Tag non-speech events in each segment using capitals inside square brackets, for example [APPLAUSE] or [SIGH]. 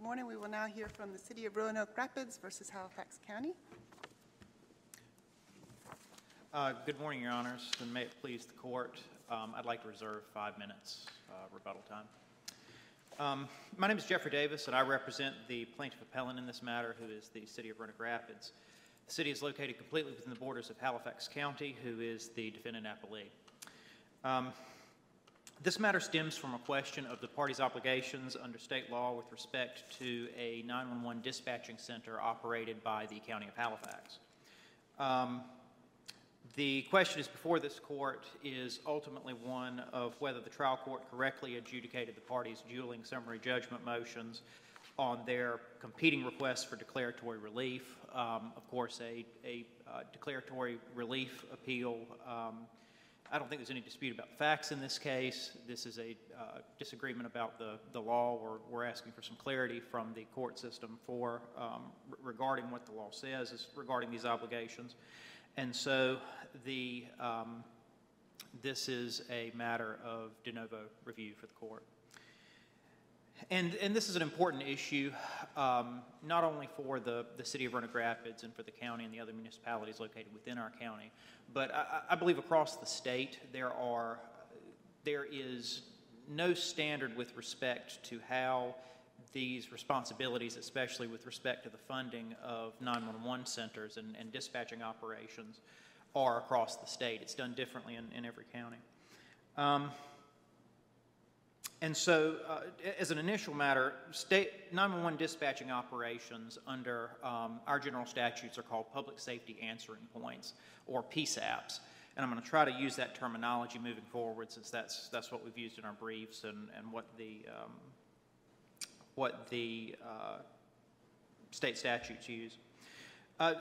Good morning. We will now hear from the City of Roanoke Rapids versus Halifax County. Uh, Good morning, Your Honors, and may it please the court, um, I'd like to reserve five minutes uh, rebuttal time. Um, My name is Jeffrey Davis, and I represent the plaintiff appellant in this matter, who is the City of Roanoke Rapids. The city is located completely within the borders of Halifax County, who is the defendant appellee. Um, This matter stems from a question of the party's obligations under state law with respect to a 911 dispatching center operated by the County of Halifax. Um, the question is before this court is ultimately one of whether the trial court correctly adjudicated the parties' dueling summary judgment motions on their competing requests for declaratory relief. Um, of course, a, a uh, declaratory relief appeal. Um, I don't think there's any dispute about the facts in this case. This is a uh, disagreement about the, the law. We're, we're asking for some clarity from the court system for um, re- regarding what the law says is regarding these obligations. And so the, um, this is a matter of de novo review for the court. And, and this is an important issue, um, not only for the, the city of Roanoke Rapids and for the county and the other municipalities located within our county, but I, I believe across the state there are, there is no standard with respect to how these responsibilities, especially with respect to the funding of 911 centers and, and dispatching operations, are across the state. It's done differently in, in every county. Um, and so, uh, as an initial matter, state 911 dispatching operations under um, our general statutes are called public safety answering points, or PSAPs. And I'm going to try to use that terminology moving forward, since that's that's what we've used in our briefs and, and what the um, what the uh, state statutes use. Uh,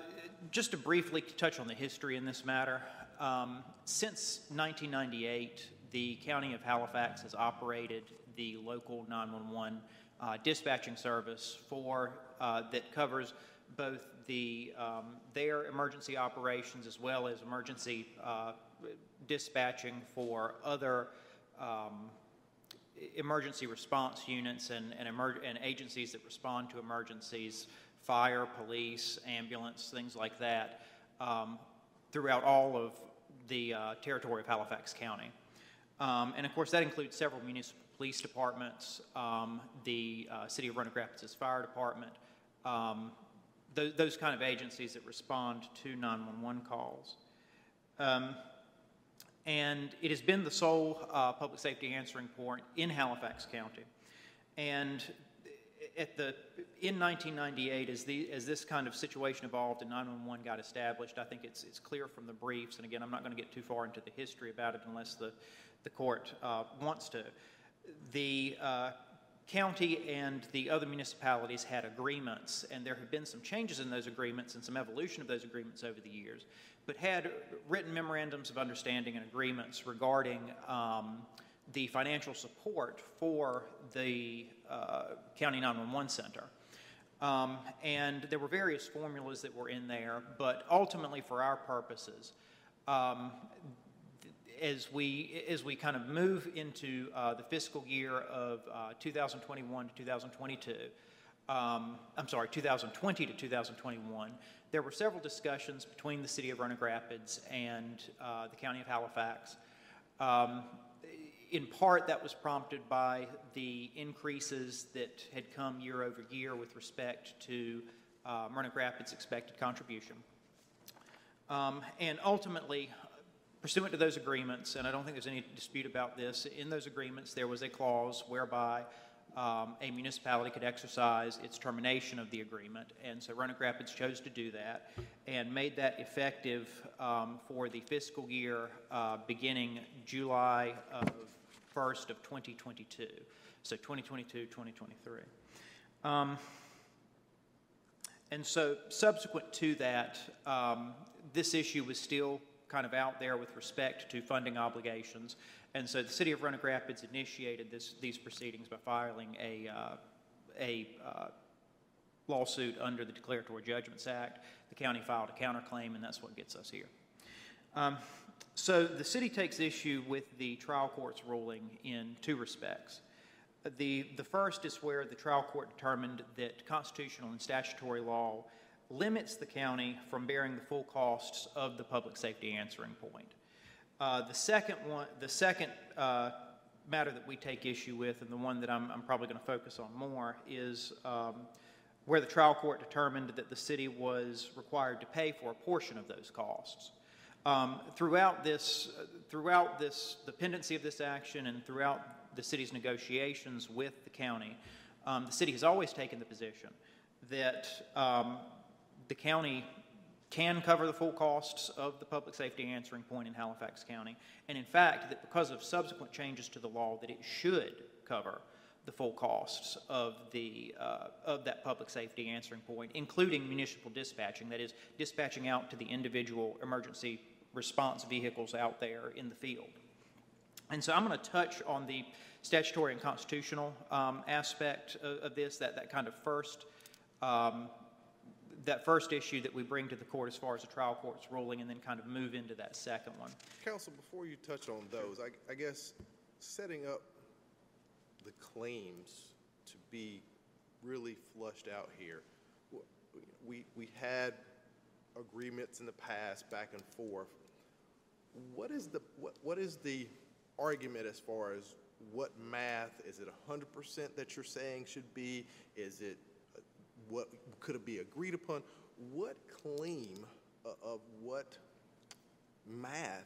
just to briefly touch on the history in this matter, um, since 1998, the County of Halifax has operated the local 911 uh, dispatching service for uh, that covers both the um, their emergency operations as well as emergency uh, dispatching for other um, emergency response units and, and, emer- and agencies that respond to emergencies, fire, police, ambulance, things like that, um, throughout all of the uh, territory of Halifax County. Um, and of course, that includes several municipal police departments, um, the uh, City of Roanoke Rapids Fire Department, um, th- those kind of agencies that respond to 911 calls. Um, and it has been the sole uh, public safety answering point in Halifax County. And at the in 1998, as, the, as this kind of situation evolved and 911 got established, I think it's, it's clear from the briefs, and again, I'm not going to get too far into the history about it unless the, the court uh, wants to. The uh, county and the other municipalities had agreements, and there have been some changes in those agreements and some evolution of those agreements over the years, but had written memorandums of understanding and agreements regarding um, the financial support for the uh, County 911 Center. Um, and there were various formulas that were in there, but ultimately, for our purposes, um, as we as we kind of move into uh, the fiscal year of uh, 2021 to 2022, um, I'm sorry, 2020 to 2021, there were several discussions between the City of Roanoke Rapids and uh, the County of Halifax. Um, in part, that was prompted by the increases that had come year over year with respect to uh, Roanoke Rapids' expected contribution. Um, and ultimately, pursuant to those agreements, and I don't think there's any dispute about this, in those agreements there was a clause whereby um, a municipality could exercise its termination of the agreement. And so Roanoke Rapids chose to do that and made that effective um, for the fiscal year uh, beginning July of 1st of 2022. So 2022, 2023. Um, and so subsequent to that, um, this issue was still kind of out there with respect to funding obligations. And so the city of Roanoke Rapids initiated this, these proceedings by filing a, uh, a uh, lawsuit under the Declaratory Judgments Act. The county filed a counterclaim, and that's what gets us here. Um, so the city takes issue with the trial court's ruling in two respects. The, the first is where the trial court determined that constitutional and statutory law limits the county from bearing the full costs of the public safety answering point. Uh, The second one, the second uh, matter that we take issue with, and the one that I'm, I'm probably going to focus on more, is um, where the trial court determined that the city was required to pay for a portion of those costs. Um, Throughout this, throughout this, the pendency of this action and throughout the city's negotiations with the county, um, the city has always taken the position that um, the county can cover the full costs of the public safety answering point in Halifax County, and in fact, that because of subsequent changes to the law, that it should cover the full costs of the, uh, of that public safety answering point, including municipal dispatching, that is, dispatching out to the individual emergency response vehicles out there in the field. And so I'm going to touch on the statutory and constitutional um, aspect of, of this, that, that kind of first, um, that first issue that we bring to the court as far as the trial court's ruling, and then kind of move into that second one. Counsel, before you touch on those, I, I guess setting up the claims to be really flushed out here, we, we had agreements in the past back and forth. What is the, what, what is the argument as far as what math, is it hundred percent that you're saying should be? Is it, what, could be agreed upon? What claim of what math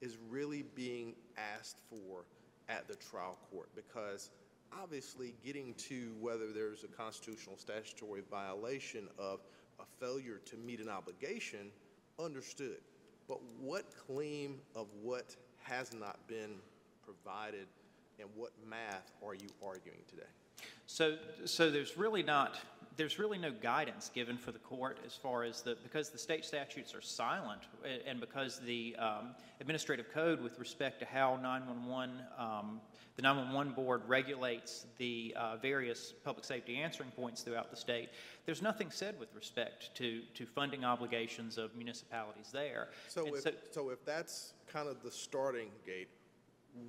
is really being asked for at the trial court? Because obviously getting to whether there's a constitutional statutory violation of a failure to meet an obligation understood. But what claim of what has not been provided and what math are you arguing today? So, so there's really not, there's really no guidance given for the court as far as the, because the state statutes are silent, and because the um, administrative code with respect to how 911, um, the 911 board regulates the uh, various public safety answering points throughout the state, there's nothing said with respect to, to funding obligations of municipalities there. So And if, so if that's kind of the starting gate,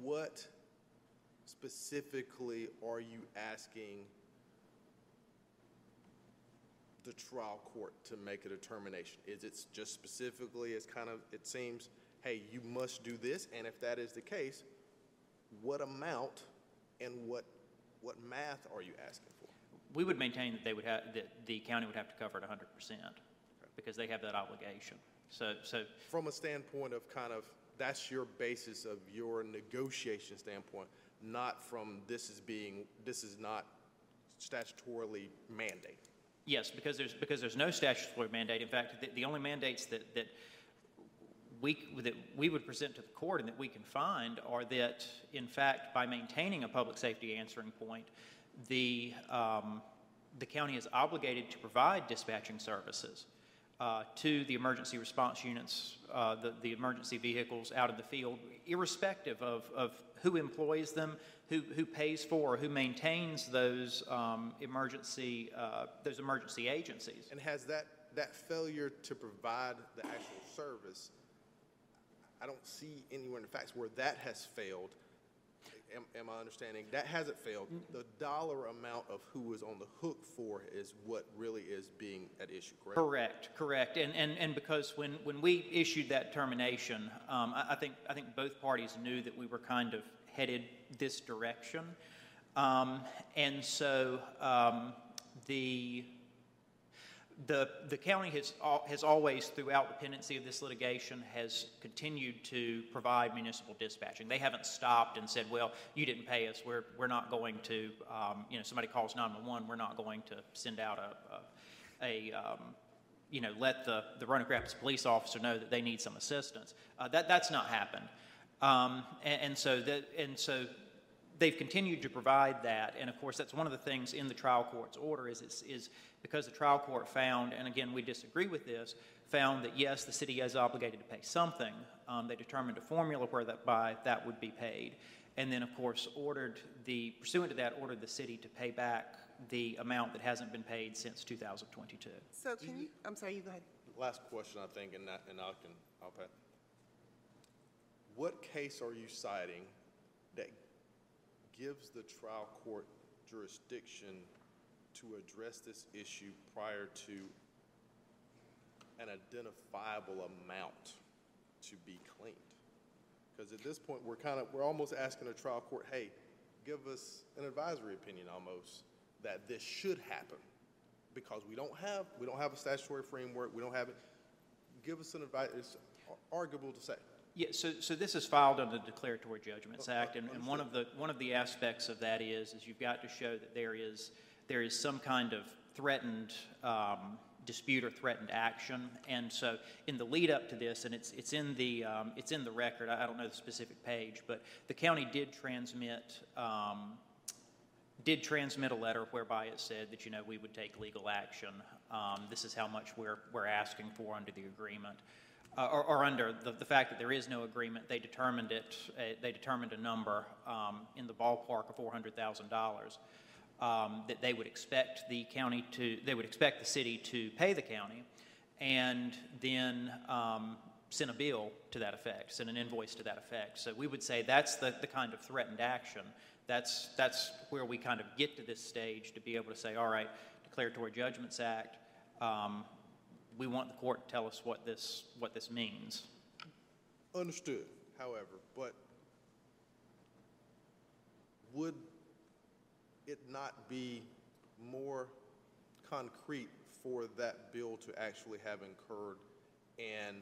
what specifically are you asking the trial court to make a determination? Is it just specifically, as kind of, it seems, hey, you must do this, and if that is the case, what amount and what, what math are you asking for? We would maintain that they would have, that the county would have to cover it 100%, because they have that obligation. So, so From a standpoint of kind of, that's your basis of your negotiation standpoint, not from this is being, this is not statutorily mandated. Yes, because there's, because there's no statutory mandate. In fact, the, the only mandates that, that we, that we would present to the court and that we can find are that, in fact, by maintaining a public safety answering point, the, um, the county is obligated to provide dispatching services uh, to the emergency response units, uh, the, the emergency vehicles out in the field, irrespective of, of who employs them, who, who pays for, or who maintains those um, emergency, uh, those emergency agencies. And has that, that failure to provide the actual service, I don't see anywhere in the facts where that has failed. Am, am I understanding? That hasn't failed. The dollar amount of who is on the hook for is what really is being at issue, correct? Correct, correct. And, and, and because when, when we issued that termination, um, I, I think, I think both parties knew that we were kind of headed this direction. Um, and so, um, the, the, the county has, has always, throughout the pendency of this litigation, has continued to provide municipal dispatching. They haven't stopped and said, well, you didn't pay us, we're, we're not going to, um, you know, somebody calls 911, we're not going to send out a, a, a um, you know, let the, the Roanoke Rapids police officer know that they need some assistance. Uh, that, that's not happened. Um, and, and so that, and so they've continued to provide that, and of course, that's one of the things in the trial court's order is, is, is because the trial court found, and again, we disagree with this, found that yes, the city is obligated to pay something. Um, they determined a formula where that by that would be paid, and then of course ordered the pursuant to that ordered the city to pay back the amount that hasn't been paid since 2022. So can you, I'm sorry, you go ahead. Last question, I think, and that, and I can, I'll pat. What case are you citing that gives the trial court jurisdiction to address this issue prior to an identifiable amount to be claimed. Because at this point, we're kind of, we're almost asking the trial court, hey, give us an advisory opinion almost, that this should happen. Because we don't have, we don't have a statutory framework, we don't have it. Give us an advice, it's arguable to say. Yeah, so, so this is filed under the Declaratory Judgments Act, and, and one of the, one of the aspects of that is, is you've got to show that there is, there is some kind of threatened, um, dispute or threatened action. And so in the lead up to this, and it's, it's in the, um, it's in the record, I I don't know the specific page, but the county did transmit, um, did transmit a letter whereby it said that, you know, we would take legal action. Um, this is how much we're, we're asking for under the agreement. Uh, or, or under the, the fact that there is no agreement, they determined it, uh, they determined a number, um, in the ballpark of four hundred thousand dollars. Um, that they would expect the county to, they would expect the city to pay the county and then, um, send a bill to that effect, send an invoice to that effect. So we would say that's the, the kind of threatened action. That's, that's where we kind of get to this stage to be able to say, all right, Declaratory Judgments Act, um, we want the court to tell us what this, what this means. Understood, however, but would it not be more concrete for that bill to actually have incurred and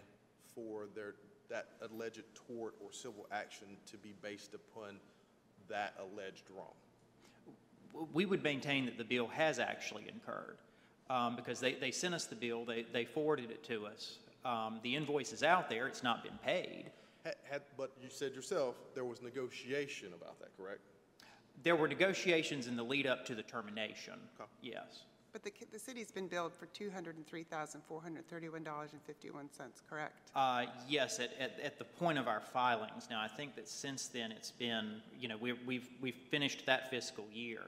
for their, that alleged tort or civil action to be based upon that alleged wrong? we would maintain that the bill has actually incurred, um, because they, they sent us the bill, they, they forwarded it to us. Um, the invoice is out there, it's not been paid. Had, had, but you said yourself, there was negotiation about that, correct? There were negotiations in the lead up to the termination, Okay. yes. But the, the city's been billed for $203,431.51, correct? Uh, yes, at, at, at the point of our filings. Now, I think that since then it's been, you know, we, we've, we've finished that fiscal year.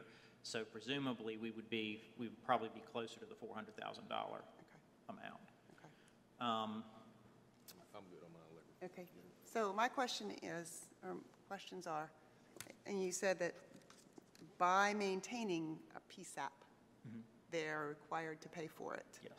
So presumably we would be, we would probably be closer to the $400,000 amount. Okay. Um, I'm good, I'm gonna Okay, so my question is, or questions are, and you said that by maintaining a PSAP, they're required to pay for it. yes.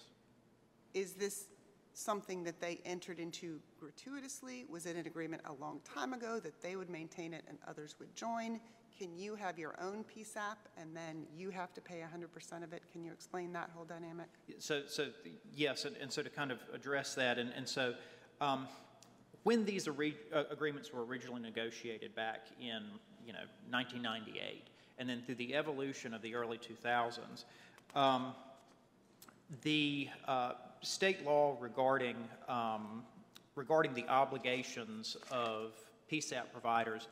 Is this something that they entered into gratuitously? Was it an agreement a long time ago that they would maintain it and others would join? Can you have your own PSAP and then you have to pay 100% of it? Can you explain that whole dynamic? So, so, yes, and, and so to kind of address that, and, and so, um, when these uh, agreements were originally negotiated back in, you know, 1998, and then through the evolution of the early 2000s, um, the uh, state law regarding, um, regarding the obligations of PSAP providers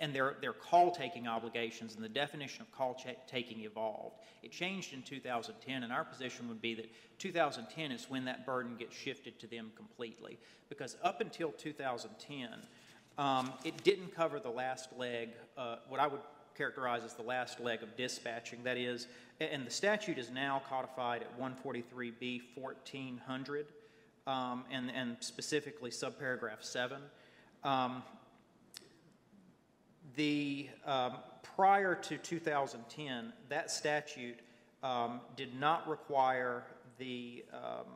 and their, their call-taking obligations and the definition of call-taking evolved. It changed in 2010, and our position would be that 2010 is when that burden gets shifted to them completely. Because up until 2010, um, it didn't cover the last leg, uh, what I would characterize as the last leg of dispatching. That is, and the statute is now codified at 143B 1400, um, and, and specifically subparagraph 7. Um, the, um, prior to 2010, that statute um, did not require the, um,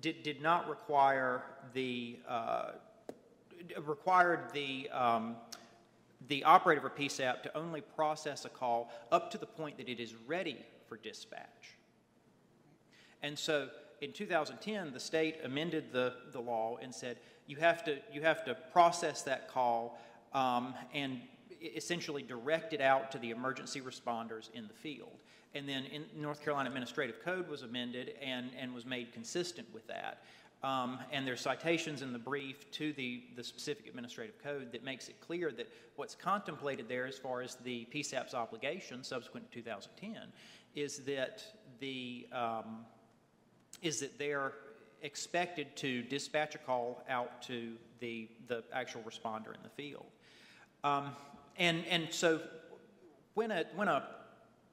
did, did not require the, uh, required the, um, the operator of a PSAP to only process a call up to the point that it is ready for dispatch. And so in 2010, the state amended the, the law and said, you have to, you have to process that call um, and essentially directed out to the emergency responders in the field. And then in North Carolina Administrative Code was amended and, and was made consistent with that. Um, and there's citations in the brief to the, the specific administrative code that makes it clear that what's contemplated there as far as the PSAP's obligation subsequent to 2010 is that the, um, is that they're expected to dispatch a call out to the, the actual responder in the field. Um, and, and so when a, when a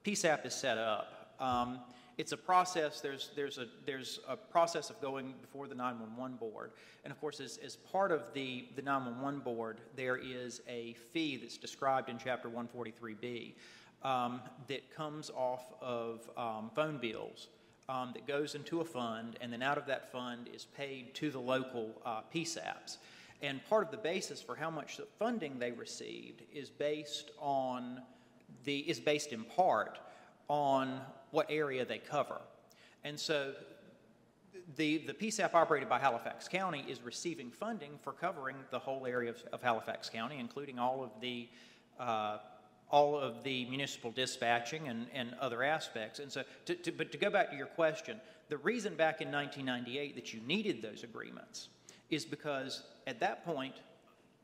PSAP is set up, um, It's a process, there's, there's a, there's a process of going before the 911 board. And of course, as, as part of the, the 911 board, there is a fee that's described in Chapter 143B um, that comes off of um, phone bills um, that goes into a fund, and then out of that fund is paid to the local uh, PSAPs. And part of the basis for how much funding they received is based on the is based in part on what area they cover. And so the, the PSAP operated by Halifax County is receiving funding for covering the whole area of, of Halifax County, including all of the uh, all of the municipal dispatching and, and other aspects. And so, to, to, but to go back to your question, the reason back in 1998 that you needed those agreements is because at that point,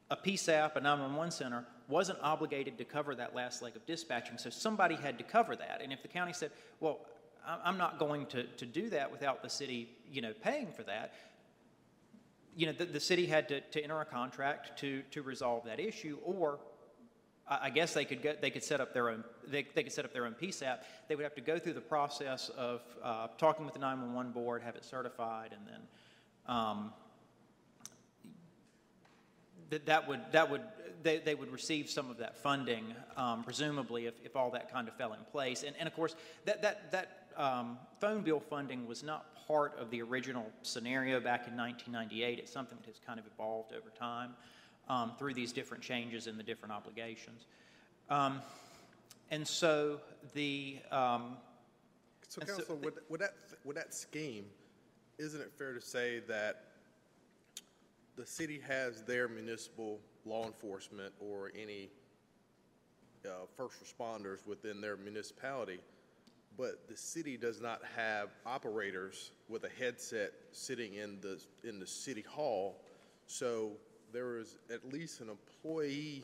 a PSAP, a 911 center, wasn't obligated to cover that last leg of dispatching, so somebody had to cover that. And if the county said, well, I'm not going to, to do that without the city, you know, paying for that, you know, the, the city had to, to enter a contract to, to resolve that issue, or I I guess they could get, they could set up their own, they, they could set up their own PSAP. They would have to go through the process of uh, talking with the 911 board, have it certified, and then um, that, that would, that would, they, they would receive some of that funding, um, presumably, if, if all that kind of fell in place. And, and of course, that, that, that um, phone bill funding was not part of the original scenario back in 1998. It's something that has kind of evolved over time um, through these different changes in the different obligations. Um, and so the, um, So so council, the- with, with that, with that scheme, isn't it fair to say that the city has their municipal law enforcement or any uh, first responders within their municipality, but the city does not have operators with a headset sitting in the, in the city hall. So there is at least an employee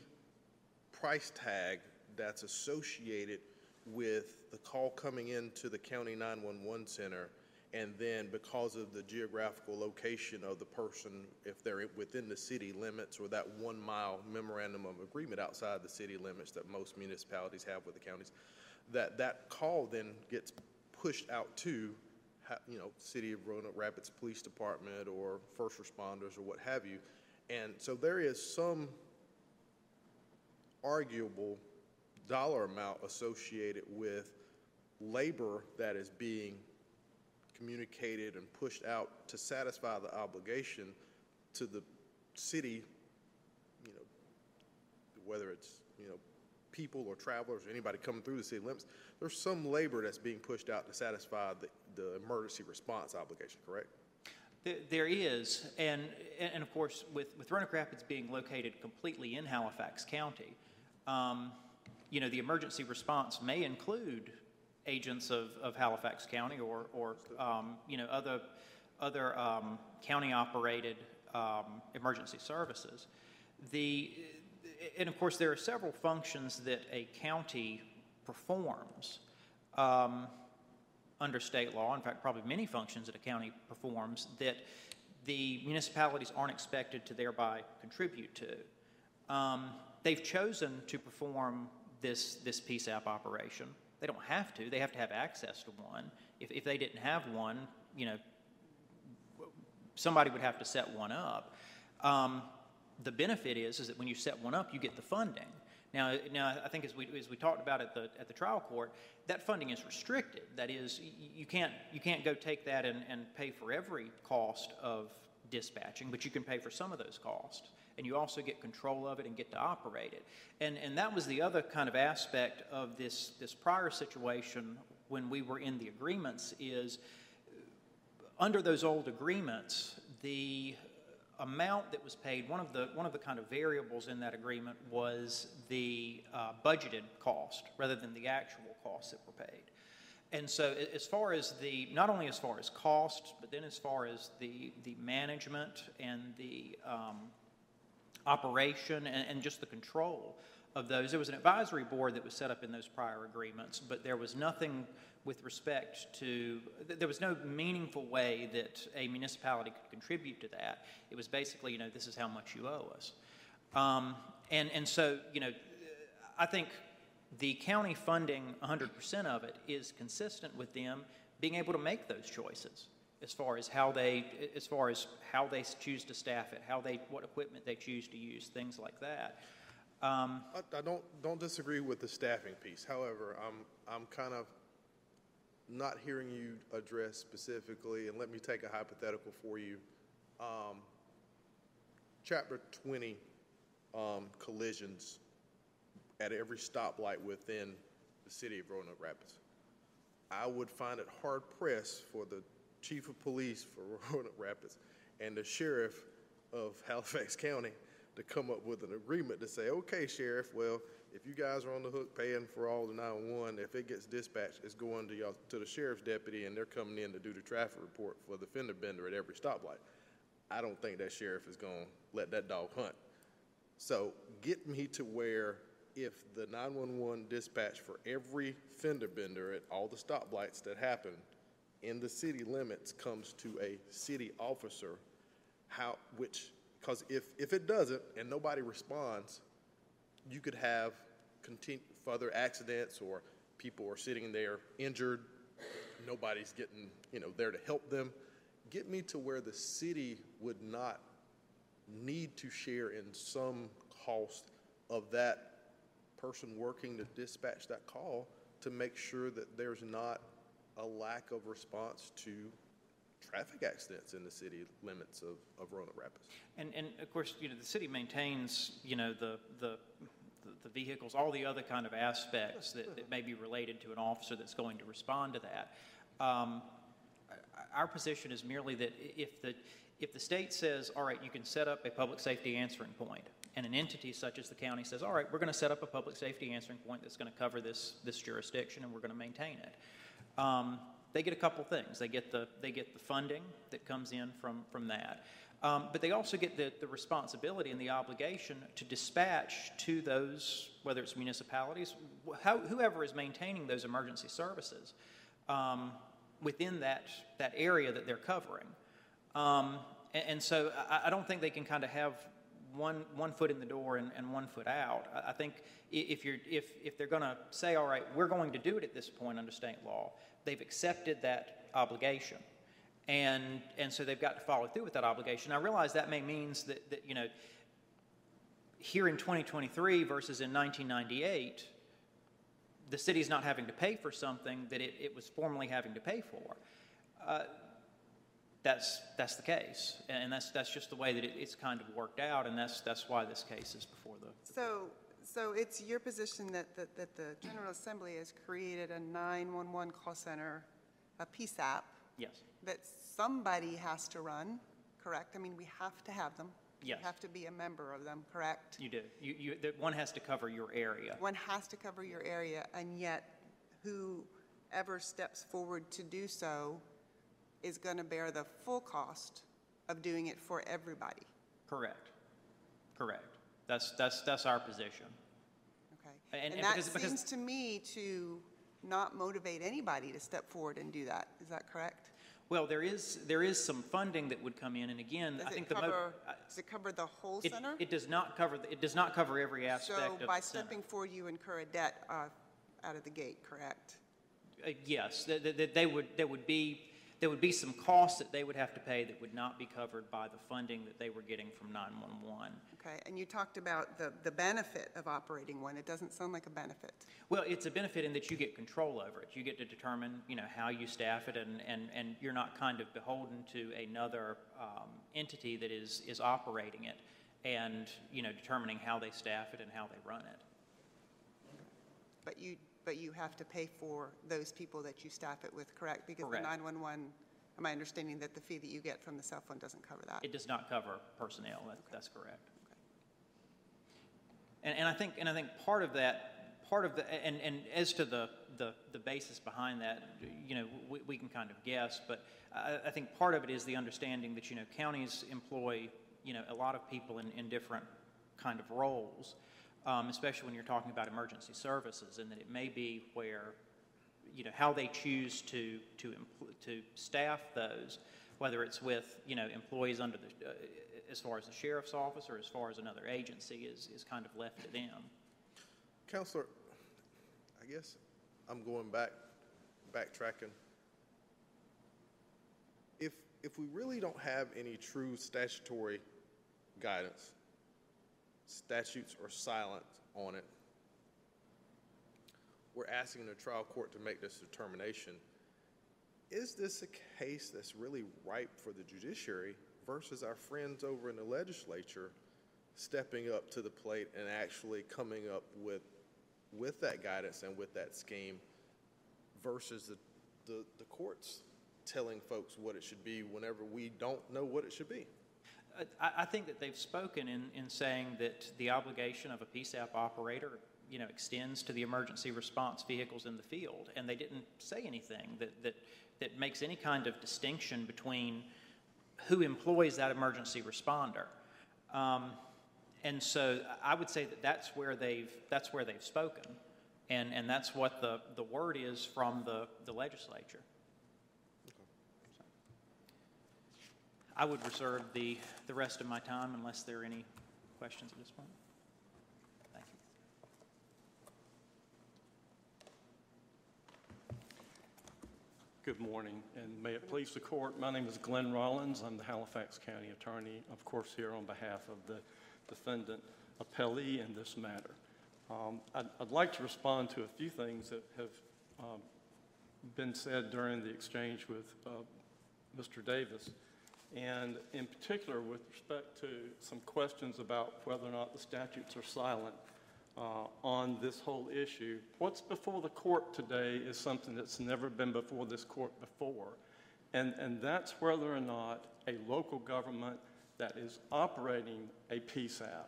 price tag that's associated with the call coming into the county 911 center, and then because of the geographical location of the person, if they're within the city limits or that one-mile memorandum of agreement outside the city limits that most municipalities have with the counties, that that call then gets pushed out to, you know, City of Roanoke Rapids Police Department or first responders or what have you. And so there is some arguable dollar amount associated with labor that is being communicated and pushed out to satisfy the obligation to the city, you know, whether it's, you know, people or travelers or anybody coming through the city limits, there's some labor that's being pushed out to satisfy the, the emergency response obligation, correct? There- is, and, and of course, with, with Roanoke Rapids being located completely in Halifax County, um, you know, the emergency response may include agents of, of Halifax County or, or, um, you know, other, other um, county-operated um, emergency services. The, and of course, there are several functions that a county performs. Um, under state law, in fact, probably many functions that a county performs that the municipalities aren't expected to thereby contribute to. Um, they've chosen to perform this, this PSAP operation. They don't have to, they have to have access to one. If, if they didn't have one, you know, somebody would have to set one up. Um, the benefit is, is that when you set one up, you get the funding. Now, now I think as we, as we talked about at the, at the trial court, that funding is restricted. That is, you can't, you can't go take that and, and pay for every cost of dispatching, but you can pay for some of those costs. And you also get control of it and get to operate it. And, and that was the other kind of aspect of this, this prior situation when we were in the agreements is under those old agreements, the amount that was paid, one of the, one of the kind of variables in that agreement was the uh, budgeted cost rather than the actual costs that were paid. And so as far as the, not only as far as cost, but then as far as the, the management and the um, operation and, and just the control of those. There was an advisory board that was set up in those prior agreements, but there was nothing with respect to, there was no meaningful way that a municipality could contribute to that. It was basically, you know, this is how much you owe us. Um, and, and so, you know, I think the county funding 100% of it is consistent with them being able to make those choices as far as how they, as far as how they choose to staff it, how they, what equipment they choose to use, things like that. Um, I, I don't, don't disagree with the staffing piece. However, I'm, I'm kind of not hearing you address specifically, and let me take a hypothetical for you. Um, chapter twenty, um, collisions at every stoplight within the city of Roanoke Rapids. I would find it hard pressed for the chief of police for [LAUGHS] Roanoke Rapids and the sheriff of [LAUGHS] Halifax County to come up with an agreement to say, okay, sheriff, well, if you guys are on the hook paying for all the 911, if it gets dispatched, it's going to y'all, to the sheriff's deputy and they're coming in to do the traffic report for the fender bender at every stoplight. I don't think that sheriff is gonna let that dog hunt. So get me to where if the 911 dispatch for every fender bender at all the stoplights that happen in the city limits comes to a city officer, how, which, because if, if it doesn't and nobody responds, you could have continue, further accidents or people are sitting there injured, nobody's getting, you know, there to help them. Get me to where the city would not need to share in some cost of that person working to dispatch that call to make sure that there's not a lack of response to traffic accidents in the city limits of, of Roanoke Rapids. And, and of course, you know, the city maintains, you know, the, the, the vehicles, all the other kind of aspects that, that may be related to an officer that's going to respond to that. Um, our position is merely that if the, if the state says, all right, you can set up a public safety answering point, and an entity such as the county says, all right, we're going to set up a public safety answering point that's going to cover this, this jurisdiction, and we're going to maintain it. Um, they get a couple things. They get the, they get the funding that comes in from, from that. Um, but they also get the, the responsibility and the obligation to dispatch to those, whether it's municipalities, how, whoever is maintaining those emergency services um, within that, that area that they're covering. Um, and, so I don't think they can kind of have one, one foot in the door and, and one foot out. I, I think if you're, if, if they're going to say, all right, we're going to do it at this point under state law, they've accepted that obligation. And, and so they've got to follow through with that obligation. I realize that may means that, that, you know, here in 2023 versus in 1998, the city's not having to pay for something that it, it was formerly having to pay for. Uh, that's, that's the case. And that's, that's just the way that it, it's kind of worked out, and that's, that's why this case is before the, So, so it's your position that, that, that the General Assembly has created a 911 call center, a PSAP, yes, that somebody has to run, correct? I mean, we have to have them. Yes. We have to be a member of them, correct? you do. You, you, that one has to cover your area. One has to cover your area, and yet whoever steps forward to do so is going to bear the full cost of doing it for everybody, Correct. Correct. That's, that's, that's our position. okay? And- And and that because- because- seems to me to not motivate anybody to step forward and do that. Is that correct? Well, there is, there is some funding that would come in, and again, I think it the mo- cover, does it cover the whole it, center? it does not cover, the- it does not cover every aspect So of the by stepping forward, you incur a debt uh, out of the gate, correct? Uh, Yes, that, that- that they would, there would be, there would be some costs that they would have to pay that would not be covered by the funding that they were getting from 911. Okay, and you talked about the, the benefit of operating one. It doesn't sound like a benefit. Well, it's a benefit in that you get control over it. You get to determine, you know, how you staff it, and, and, and you're not kind of beholden to another um, entity that is, is operating it and, you know, determining how they staff it and how they run it. But you, but you have to pay for those people that you staff it with, correct? Because the Correct. 911, am I understanding that the fee that you get from the cell phone doesn't cover that? It does not cover personnel, that, that's correct. And, and I think, and I think part of that, part of the, and, and as to the, the, the basis behind that, you know, we, we can kind of guess, but I, I think part of it is the understanding that, you know, counties employ, you know, a lot of people in, in different kind of roles, um, especially when you're talking about emergency services, and that it may be where, you know, how they choose to, to, to staff those, whether it's with, you know, employees under the, uh, as far as the sheriff's office or as far as another agency is, is kind of left to them. Counselor, I guess I'm going back, backtracking. if, if we really don't have any true statutory guidance, statutes are silent on it, we're asking the trial court to make this determination. Is this a case that's really ripe for the judiciary versus our friends over in the legislature stepping up to the plate and actually coming up with, with that guidance and with that scheme versus the, the, the courts telling folks what it should be whenever we don't know what it should be? I, I think that they've spoken in, in saying that the obligation of a PSAP operator, you know, extends to the emergency response vehicles in the field, and they didn't say anything that, that, that makes any kind of distinction between who employs that emergency responder. Um, and so I would say that that's where they've, that's where they've spoken, and, and that's what the, the word is from the, the legislature. I would reserve the, the rest of my time unless there are any questions at this point. Thank you. Good morning, and may it please the court, my name is Glenn Rollins. I'm the Halifax County Attorney, of course, here on behalf of the defendant appellee in this matter. Um, I'd, I'd like to respond to a few things that have um, been said during the exchange with uh, Mr. Davis, and in particular with respect to some questions about whether or not the statutes are silent uh, on this whole issue. What's before the court today is something that's never been before this court before, and, and that's whether or not a local government that is operating a PSAP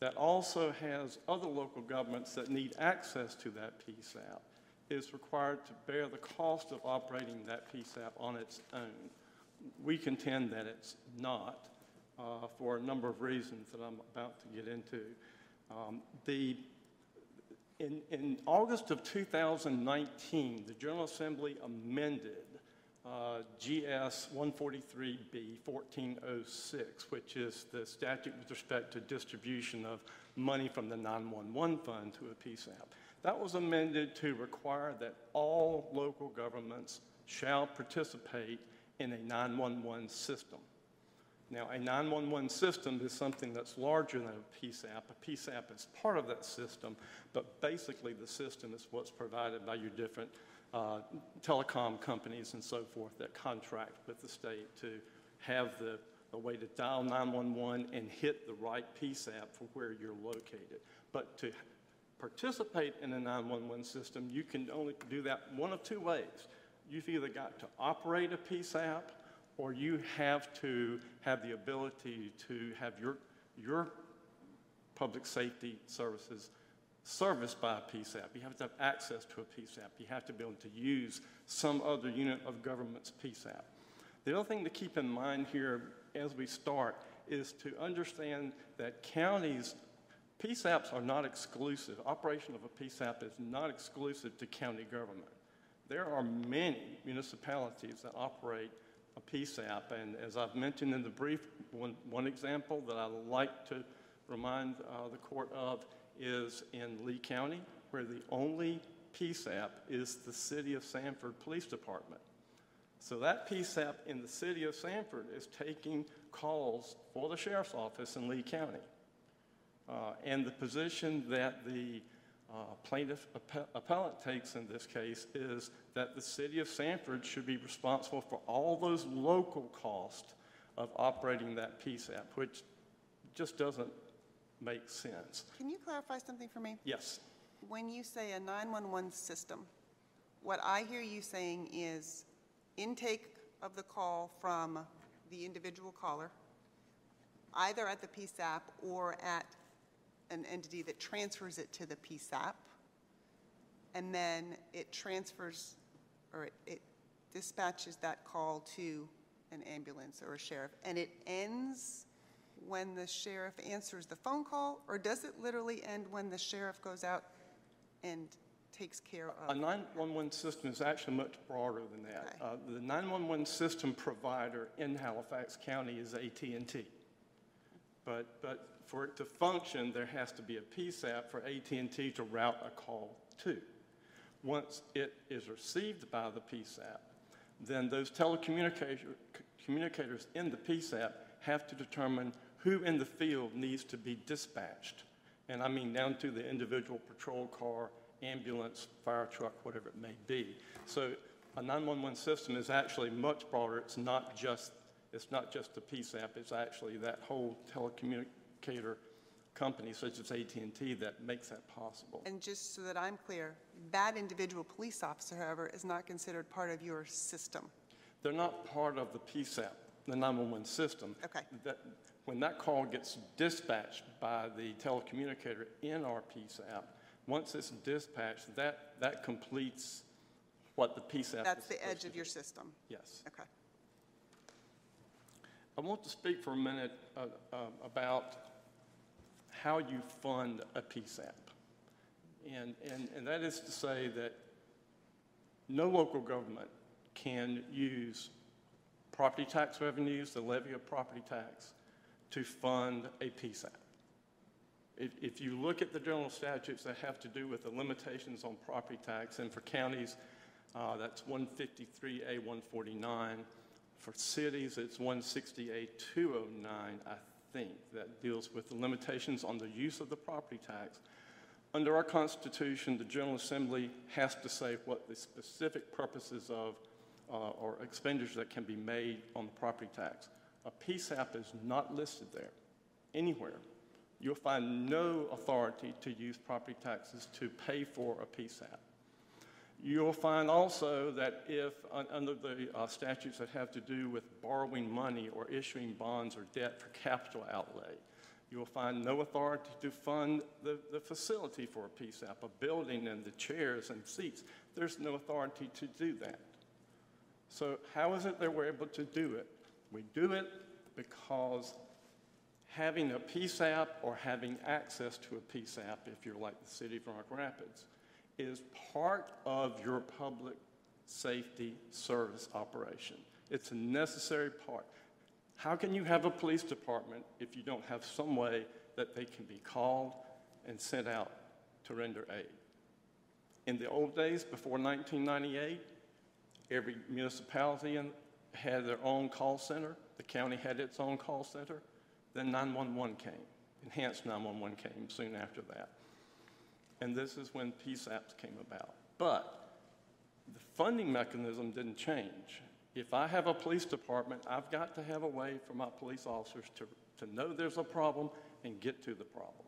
that also has other local governments that need access to that PSAP is required to bear the cost of operating that PSAP on its own. We contend that it's not uh, for a number of reasons that I'm about to get into. Um, the, in, in August of 2019, the General Assembly amended uh, GS 143B 1406, which is the statute with respect to distribution of money from the 911 fund to a PSAP. That was amended to require that all local governments shall participate in a 911 system. Now, a 911 system is something that's larger than a PSAP. A PSAP is part of that system, but basically the system is what's provided by your different uh, telecom companies and so forth that contract with the state to have the, a way to dial 911 and hit the right PSAP for where you're located. But to participate in a 911 system, you can only do that one of two ways. You've either got to operate a PSAP or you have to have the ability to have your, your public safety services serviced by a PSAP. You have to have access to a PSAP. You have to be able to use some other unit of government's PSAP. The other thing to keep in mind here as we start is to understand that counties, PSAPs are not exclusive. Operation of a PSAP is not exclusive to county government. There are many municipalities that operate a PSAP, and as I've mentioned in the brief, one, one example that I'd like to remind uh, the court of is in Lee County, where the only PSAP is the City of Sanford Police Department. So that PSAP in the City of Sanford is taking calls for the Sheriff's Office in Lee County. Uh, and the position that the Uh, plaintiff app- appellant takes in this case is that the City of Sanford should be responsible for all those local costs of operating that PSAP, which just doesn't make sense. Can you clarify something for me? Yes. When you say a 911 system, what I hear you saying is intake of the call from the individual caller, either at the PSAP or at an entity that transfers it to the PSAP, and then it transfers, or it- it dispatches that call to an ambulance or a sheriff, and it ends when the sheriff answers the phone call, or does it literally end when the sheriff goes out and takes care of? A 911 system is actually much broader than that. Okay. Uh, The 911 system provider in Halifax County is AT&T. But, but for it to function, there has to be a PSAP for AT&T to route a call to. Once it is received by the PSAP, then those telecommunicator, communicators in the PSAP have to determine who in the field needs to be dispatched. And I mean down to the individual patrol car, ambulance, fire truck, whatever it may be. So a 911 system is actually much broader. It's not just, it's not just the PSAP, it's actually that whole telecommunicator company such as AT&T that makes that possible. And just so that I'm clear, that individual police officer, however, is not considered part of your system. They're not part of the PSAP, the 911 system. Okay. That, when that call gets dispatched by the telecommunicator in our PSAP, once it's dispatched, that, that completes what the PSAP is That's the edge of your system. Yes. Okay. I want to speak for a minute uh, uh, about how you fund a PSAP. And, and, and that is to say that no local government can use property tax revenues, the levy of property tax, to fund a PSAP. If, if you look at the general statutes that have to do with the limitations on property tax, and for counties, uh, that's 153A 149. For cities, it's 160A 209, I think, that deals with the limitations on the use of the property tax. Under our Constitution, the General Assembly has to say what the specific purposes of uh, or expenditures that can be made on the property tax. A PSAP is not listed there anywhere. You'll find no authority to use property taxes to pay for a PSAP. You'll find also that if, under the uh, statutes that have to do with borrowing money or issuing bonds or debt for capital outlay, you will find no authority to fund the, the facility for a PSAP, a building and the chairs and seats. There's no authority to do that. So how is it that we're able to do it? We do it because having a PSAP or having access to a PSAP, if you're like the city of Roanoke Rapids, is part of your public safety service operation. It's a necessary part. How can you have a police department if you don't have some way that they can be called and sent out to render aid? In the old days, before 1998, every municipality had their own call center. The county had its own call center. Then 911 came. Enhanced 911 came soon after that. And this is when PSAPs came about. But the funding mechanism didn't change. If I have a police department, I've got to have a way for my police officers to, to know there's a problem and get to the problem.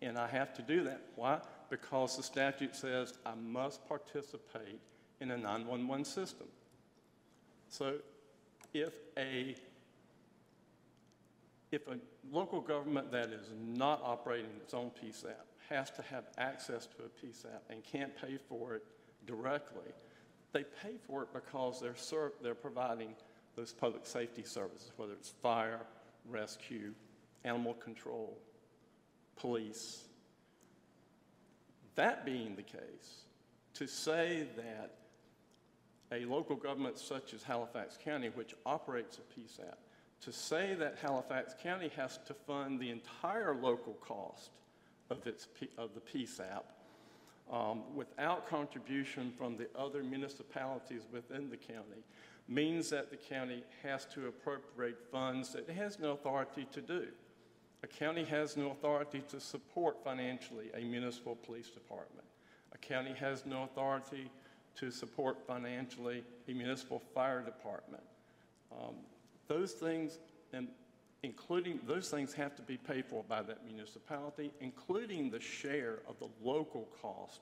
And I have to do that. Why? Because the statute says I must participate in a 911 system. So if a if a local government that is not operating its own PSAP has to have access to a PSAP and can't pay for it directly, they pay for it because they're, ser- they're providing those public safety services, whether it's fire, rescue, animal control, police. That being the case, to say that a local government such as Halifax County, which operates a PSAP, to say that Halifax County has to fund the entire local cost of its, of the PSAP um, without contribution from the other municipalities within the county means that the county has to appropriate funds that it has no authority to do. A county has no authority to support financially a municipal police department. A county has no authority to support financially a municipal fire department. Um, Those things, and including, those things have to be paid for by that municipality, including the share of the local cost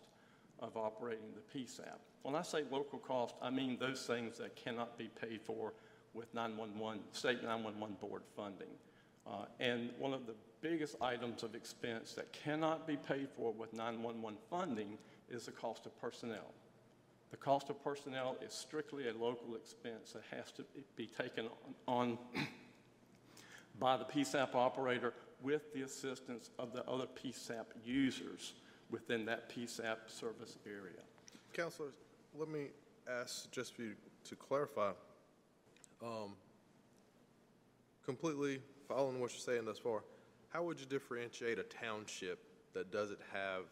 of operating the PSAP. When I say local cost, I mean those things that cannot be paid for with 911, state 911 board funding. Uh, And one of the biggest items of expense that cannot be paid for with 911 funding is the cost of personnel. The cost of personnel is strictly a local expense that has to be- taken on on by the PSAP operator with the assistance of the other PSAP users within that PSAP service area. Counselor, let me ask, just for you to clarify, um, completely following what you're saying thus far, how would you differentiate a township that doesn't have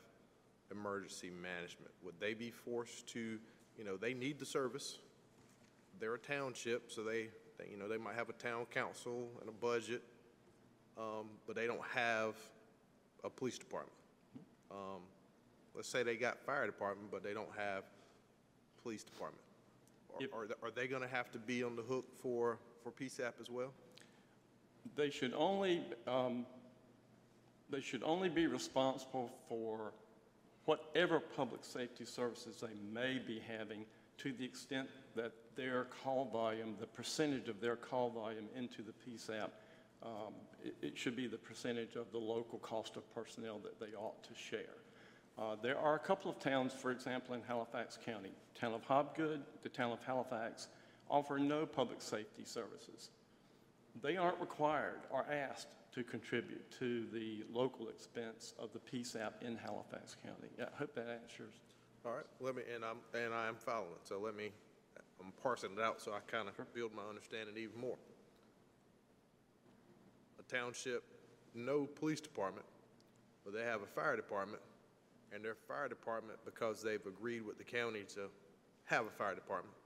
emergency management? Would they be forced to, you know, they need the service, they're a township, so they, you know, they might have a town council and a budget, um, but they don't have a police department. Um, let's say they got fire department, but they don't have police department. Are- If- Are, they- are they gonna have to be on the hook for, for PSAP as well? They should only, um, they should only be responsible for whatever public safety services they may be having to the extent that their call volume, the percentage of their call volume into the PSAP, um, it, it should be the percentage of the local cost of personnel that they ought to share. Uh, There are a couple of towns, for example, in Halifax County, town of Hobgood, the town of Halifax, offer no public safety services they aren't required or asked to contribute to the local expense of the PSAP in Halifax County. I hope that answers. All right, let me, and I'm, and I am following, so let me, I'm parsing it out so I kind of build my understanding even more. A township, no police department, but they have a fire department, and their fire department, because they've agreed with the county to have a fire department,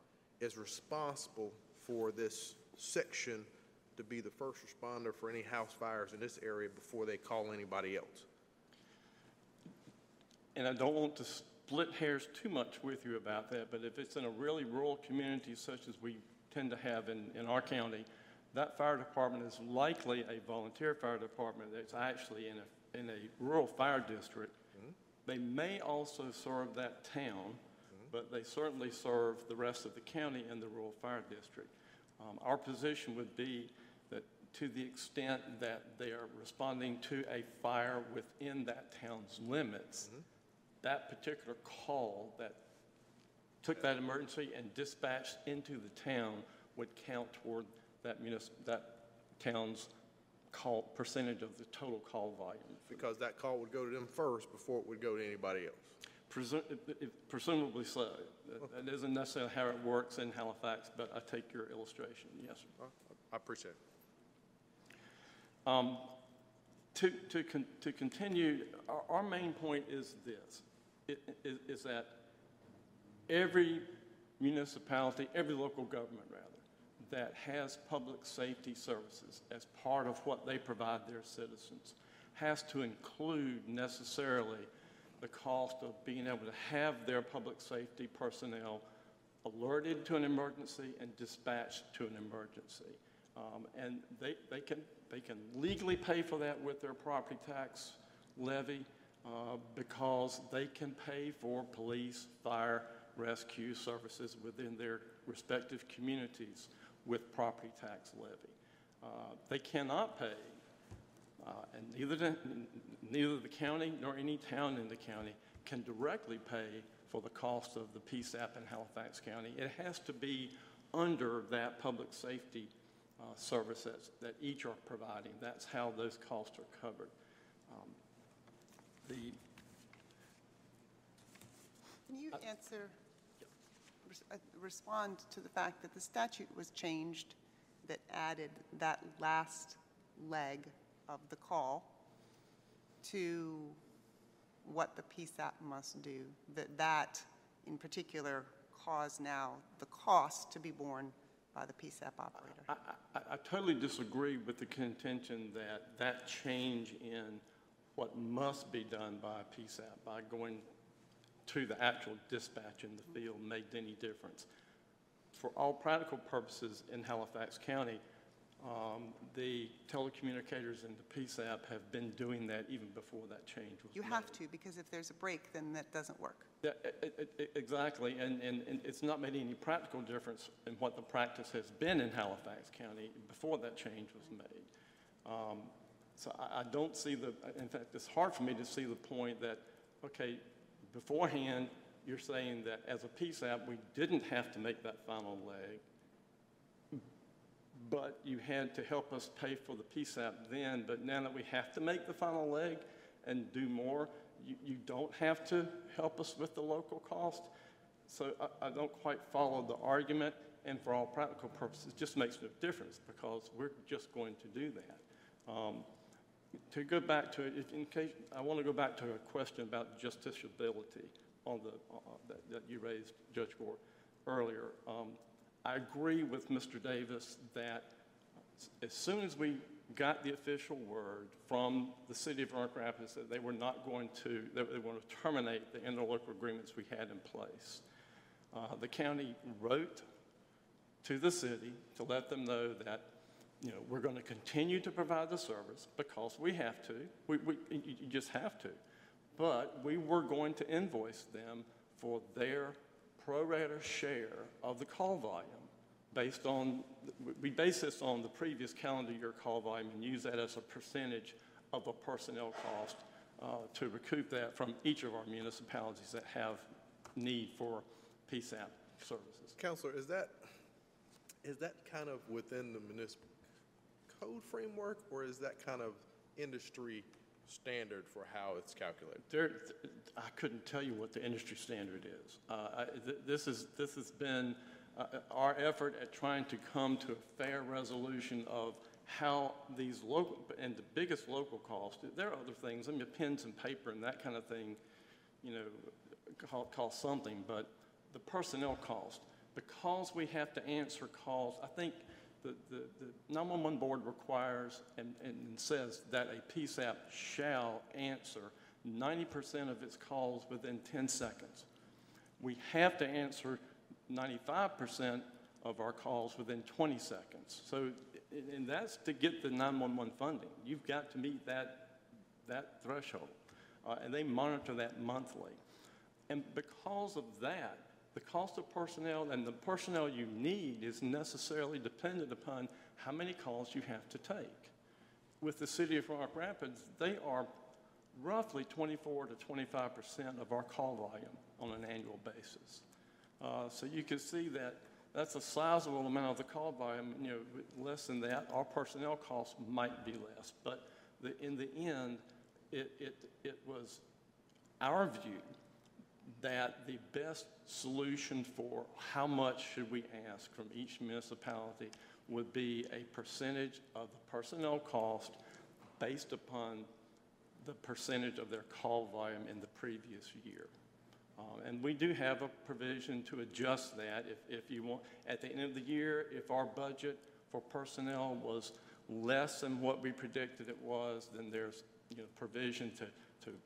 is responsible for this section to be the first responder for any house fires in this area before they call anybody else. And I don't want to split hairs too much with you about that, but if it's in a really rural community such as we tend to have in, in our county, that fire department is likely a volunteer fire department that's actually in a, in a rural fire district. Mm-hmm. They may also serve that town, mm-hmm. but they certainly serve the rest of the county and the rural fire district. Um, Our position would be that to the extent that they are responding to a fire within that town's limits, mm-hmm. That particular call that took that emergency and dispatched into the town would count toward that munis, that town's call, percentage of the total call volume. Because that call would go to them first before it would go to anybody else. Presu- it- it- Presumably so. That- That isn't necessarily how it works in Halifax, but I take your illustration, yes, sir. I I appreciate it. Um, To, to, con- to continue, our, our main point is this, is, is that every municipality, every local government rather, that has public safety services as part of what they provide their citizens has to include necessarily the cost of being able to have their public safety personnel alerted to an emergency and dispatched to an emergency. Um, And they, they can, they can legally pay for that with their property tax levy uh, because they can pay for police, fire, rescue services within their respective communities with property tax levy. Uh, They cannot pay uh, and neither, the- neither the county nor any town in the county can directly pay for the cost of the PSAP in Halifax County. It has to be under that public safety uh, that each are providing. That's how those costs are covered. The, Can you answer, res- uh, respond to the fact that the statute was changed that added that last leg of the call to what the PSAP must do? That that, in particular, caused now the cost to be borne by the PSAP operator? I, I, I totally disagree with the contention that that change in what must be done by a PSAP, by going to the actual dispatch in the field made any difference. For all practical purposes in Halifax County, um, the telecommunicators and the PSAP have been doing that even before that change was made. You made. have to, because if there's a break, then that doesn't work. Yeah, e- e- exactly, and, and, and it's not made any practical difference in what the practice has been in Halifax County before that change was made. Um, So I, I don't see the, in fact, it's hard for me to see the point that, okay, beforehand, you're saying that as a PSAP, we didn't have to make that final leg, but you had to help us pay for the PSAP then, but now that we have to make the final leg and do more, you, you don't have to help us with the local cost. So I, I don't quite follow the argument, and for all practical purposes, it just makes no difference because we're just going to do that. Um, to go back to, it, in case, I want to go back to a question about justiciability on the, uh, that, that you raised, Judge Gore, earlier. Um, I agree with Mr. Davis that as soon as we got the official word from the city of Roanoke Rapids that they were not going to, that they were going to terminate the interlocal agreements we had in place, uh, the county wrote to the city to let them know that, you know, we're going to continue to provide the service because we have to. We, we, you just have to. But we were going to invoice them for their pro rata share of the call volume based on, we base this on the previous calendar year call volume and use that as a percentage of the personnel cost uh, to recoup that from each of our municipalities that have need for PSAP services. Counselor, is that, is that kind of within the municipal code framework, or is that kind of industry standard for how it's calculated? There, I couldn't tell you what the industry standard is. Uh, I- th- This is, this has been uh, our effort at trying to come to a fair resolution of how these local, and the biggest local cost, there are other things, I mean, pens and paper and that kind of thing, you know, co- cost something, but the personnel cost, because we have to answer calls, I think the, the, the 911 board requires and, and says that a PSAP shall answer 90% of its calls within 10 seconds. We have to answer 95% of our calls within 20 seconds. So, and- that's to get the 911 funding. You've got to meet that, that threshold. Uh, and they monitor that monthly. And because of that, the cost of personnel and the personnel you need is necessarily dependent upon how many calls you have to take. With the city of Roanoke Rapids, they are roughly 24 to 25 percent of our call volume on an annual basis. Uh, So you can see that that's a sizable amount of the call volume, you know, less than that, our personnel costs might be less. But the, in the end, it, it, it was our view that the best solution for how much should we ask from each municipality would be a percentage of the personnel cost based upon the percentage of their call volume in the previous year. Um, And we do have a provision to adjust that if, if you want, at the end of the year, if our budget for personnel was less than what we predicted it was, then there's, you know, provision to, to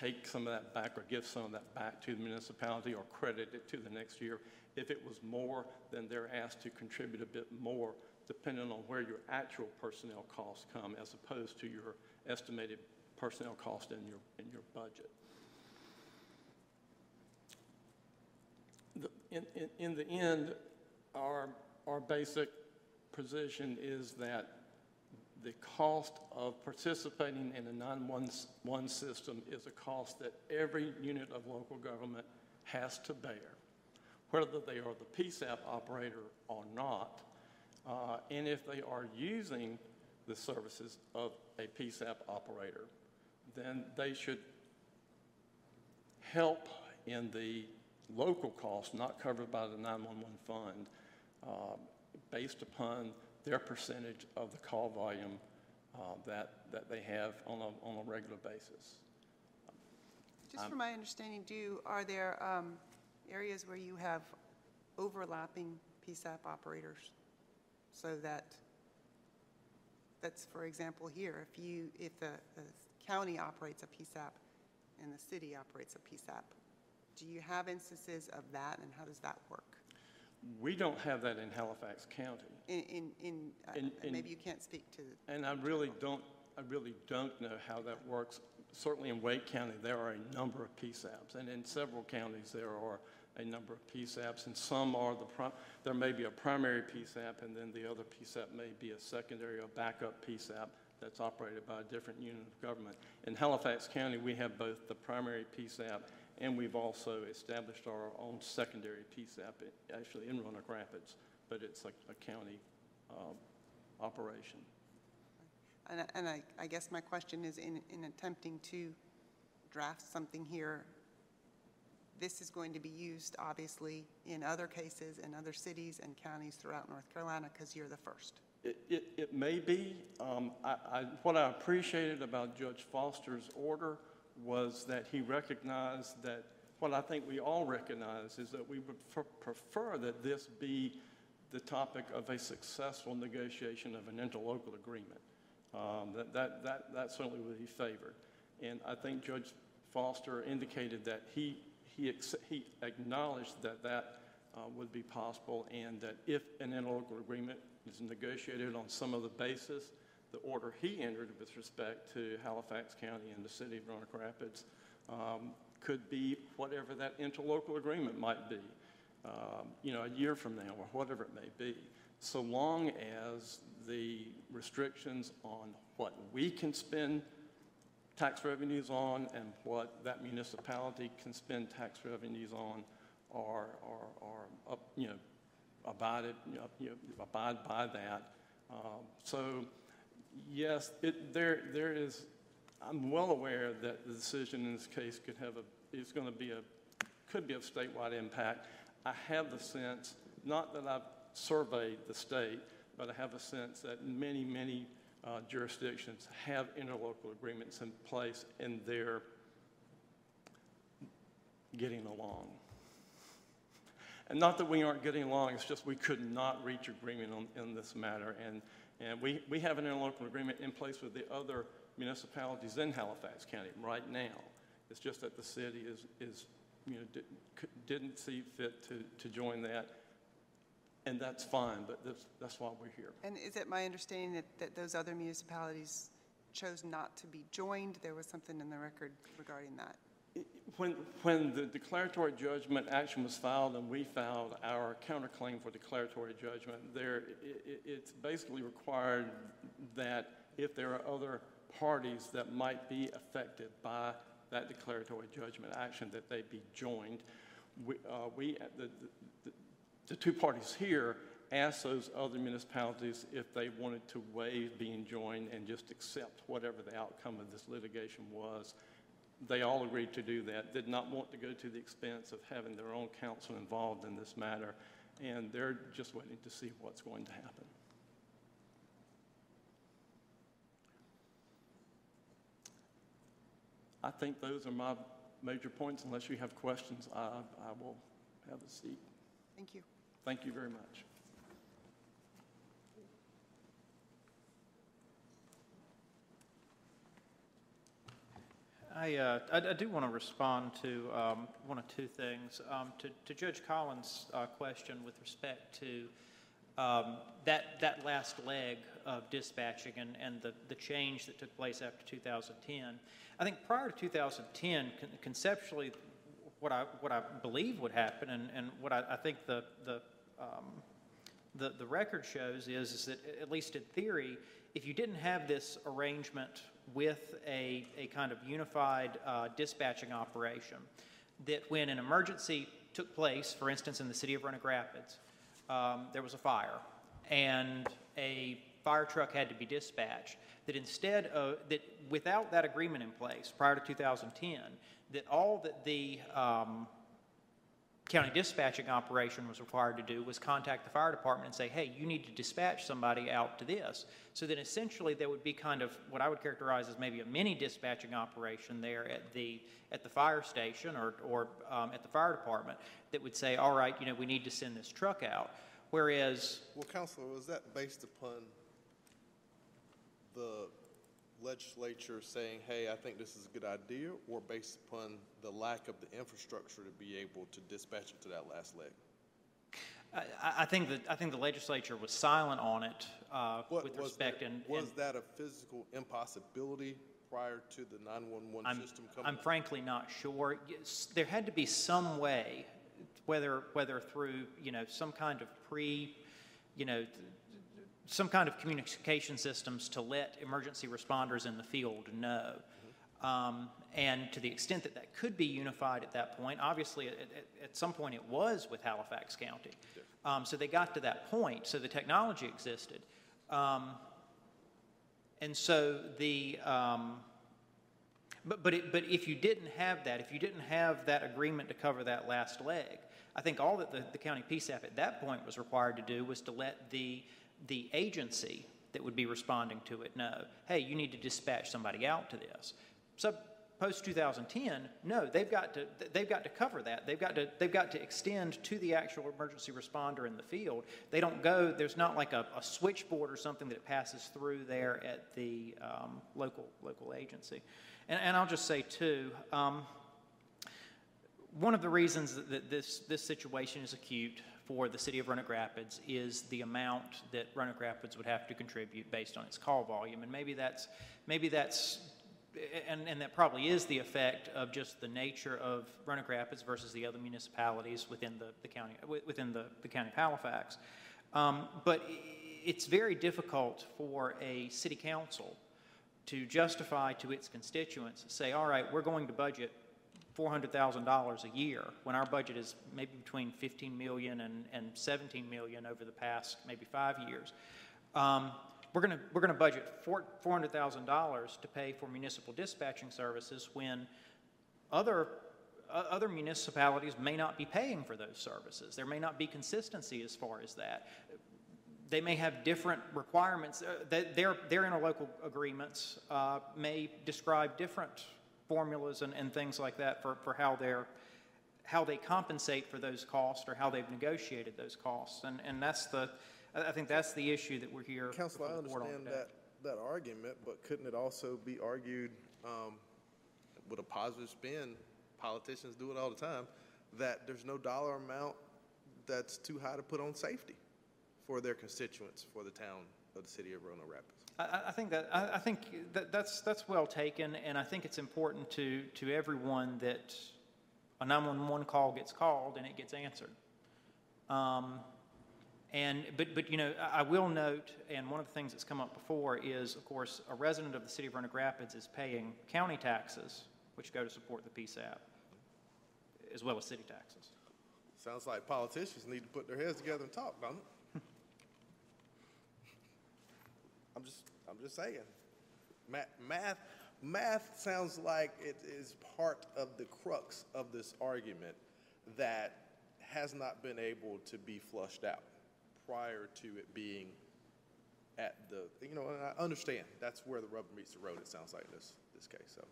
take some of that back or give some of that back to the municipality or credit it to the next year. If it was more, then they're asked to contribute a bit more depending on where your actual personnel costs come as opposed to your estimated personnel cost in your, in your budget. The- In, in, in the end, our, our basic position is that the cost of participating in a 911 system is a cost that every unit of local government has to bear, whether they are the PSAP operator or not. Uh, And if they are using the services of a PSAP operator, then they should help in the local costs not covered by the 911 fund uh, based upon their percentage of the call volume uh, that, that they have on a, on a regular basis. Just from my understanding, do, are there um, areas where you have overlapping PSAP operators? So that, that's, for example, here, if you, if the the county operates a PSAP and the city operates a PSAP, do you have instances of that, and how does that work? We don't have that in Halifax County. In, in, in, uh, In- in- maybe you can't speak to, And I really don't, I really don't know how that works. Certainly in Wake County, there are a number of PSAPs, and in several counties, there are a number of PSAPs, and some are the, pri- there may be a primary PSAP, and then the other PSAP may be a secondary or backup PSAP that's operated by a different unit of government. In Halifax County, we have both the primary PSAP, and we've also established our own secondary PSAP, actually in Roanoke Rapids, but it's a, a county um, operation. and, and I, I guess my question is, in, in attempting to draft something here, this is going to be used, obviously, in other cases, in other cities and counties throughout North Carolina, because you're the first. It, it, it may be. Um, I, I, what I appreciated about Judge Foster's order was that he recognized that what I think we all recognize is that we would prefer that this be the topic of a successful negotiation of an interlocal agreement. Um, That, that, that, that certainly would be favored. And I think Judge Foster indicated that he, he, he acknowledged that that uh, would be possible and that if an interlocal agreement negotiated on some other basis, the order he entered with respect to Halifax County and the city of Roanoke Rapids um, could be whatever that interlocal agreement might be, um, you know, a year from now or whatever it may be, so long as the restrictions on what we can spend tax revenues on and what that municipality can spend tax revenues on are, are, are, up, you know, abided, you know, abide by that. Um, So, yes, it, there, there is, I'm well aware that the decision in this case could have a, is going to be a, could be of statewide impact. I have the sense, not that I've surveyed the state, but I have a sense that many, many uh, jurisdictions have interlocal agreements in place and they're getting along. And not that we aren't getting along, it's just we could not reach agreement on, in this matter. And, and we, we have an interlocal agreement in place with the other municipalities in Halifax County right now. It's just that the city is, is you know, di- c- didn't see fit to, to join that. And that's fine, but that's, that's why we're here. And is it my understanding that, that those other municipalities chose not to be joined? There was something in the record regarding that. When, when the declaratory judgment action was filed and we filed our counterclaim for declaratory judgment, there, i- i- it's basically required that if there are other parties that might be affected by that declaratory judgment action, that they be joined. We, uh, we, the, the, the two parties here asked those other municipalities if they wanted to waive being joined and just accept whatever the outcome of this litigation was. They all agreed to do that, did not want to go to the expense of having their own counsel involved in this matter, and they're just waiting to see what's going to happen. I think those are my major points. Unless you have questions, I, I will have a seat. Thank you. Thank you very much. I, uh, I, I do want to respond to um, one or two things. Um, to, to Judge Collins' uh, question with respect to um, that, that last leg of dispatching and, and the, the change that took place after 2010. I think prior to 2010, con- conceptually, what I, what I believe would happen and, and what I, I think the, the, um, the, the record shows is, is that, at least in theory, if you didn't have this arrangement with a, a kind of unified uh, dispatching operation, that when an emergency took place, for instance, in the city of Roanoke Rapids, um, there was a fire, and a fire truck had to be dispatched, that instead of, that without that agreement in place prior to 2010, that all that the um, county dispatching operation was required to do was contact the fire department and say, hey, you need to dispatch somebody out to this. So that essentially there would be kind of what I would characterize as maybe a mini dispatching operation there at the, at the fire station or, or um, at the fire department that would say, all right, you know, we need to send this truck out. Whereas, Well, Counselor, was that based upon the legislature saying, hey, I think this is a good idea, or based upon the lack of the infrastructure to be able to dispatch it to that last leg? I, I think that, I think the legislature was silent on it uh, What- with respect and. Was and- that a physical impossibility prior to the 911 I'm, system coming? I'm frankly not sure. Yes, There had to be some way, whether, whether through, you know, some kind of pre, you know, some kind of communication systems to let emergency responders in the field know. Um, and to the extent that that could be unified at that point, obviously at, at, at some point it was with Halifax County. Um, so they got to that point, so the technology existed. Um, and so the, um, but, but, it, but if you didn't have that, if you didn't have that agreement to cover that last leg, I think all that the, the county PSAP at that point was required to do was to let the, the agency that would be responding to it know, hey, you need to dispatch somebody out to this. So Post-2010, no, they've got to, they've got to cover that. They've got to, they've got to extend to the actual emergency responder in the field. They don't go, there's not like a, a switchboard or something that it passes through there at the um, local, local agency. And, and I'll just say too, um, one of the reasons that this, this situation is acute for the city of Roanoke Rapids is the amount that Roanoke Rapids would have to contribute based on its call volume. And maybe that's, maybe that's, and, and that probably is the effect of just the nature of Roanoke Rapids versus the other municipalities within the, the county, within the, the county of Halifax. Um, But it's very difficult for a city council to justify to its constituents, say, all right, we're going to budget $400,000 a year, when our budget is maybe between 15 million and, and 17 million over the past maybe five years. Um, we're going we're to budget four- $400,000 to pay for municipal dispatching services when other, o- other municipalities may not be paying for those services. There may not be consistency as far as that they may have different requirements. Uh, Their, their interlocal agreements uh, may describe different formulas and, and things like that for, for how they're, how they compensate for those costs or how they've negotiated those costs. And, and that's the, I think that's the issue that we're here Council, I before the board on understand that, that argument, but couldn't it also be argued, um, with a positive spin, politicians do it all the time, that there's no dollar amount that's too high to put on safety for their constituents, for the town of the city of Roanoke Rapids? I, I- think that, I, I think that, that's, that's well taken, and I think it's important to, to everyone that a 911 call gets called and it gets answered. Um, and, but, but, you know, I, I will note, and one of the things that's come up before is, of course, a resident of the city of Roanoke Rapids is paying county taxes, which go to support the PSAP, as well as city taxes. Sounds like politicians need to put their heads together and talk, don't it? I'm just, I'm just saying. Math, math, math sounds like it is part of the crux of this argument that has not been able to be flushed out prior to it being at the, you know, and I understand, that's where the rubber meets the road, it sounds like in this, this case, so.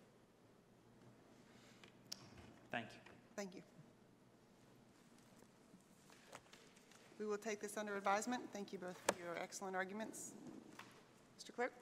Thank you. Thank you. We will take this under advisement. Thank you both for your excellent arguments. Mr. Clerk?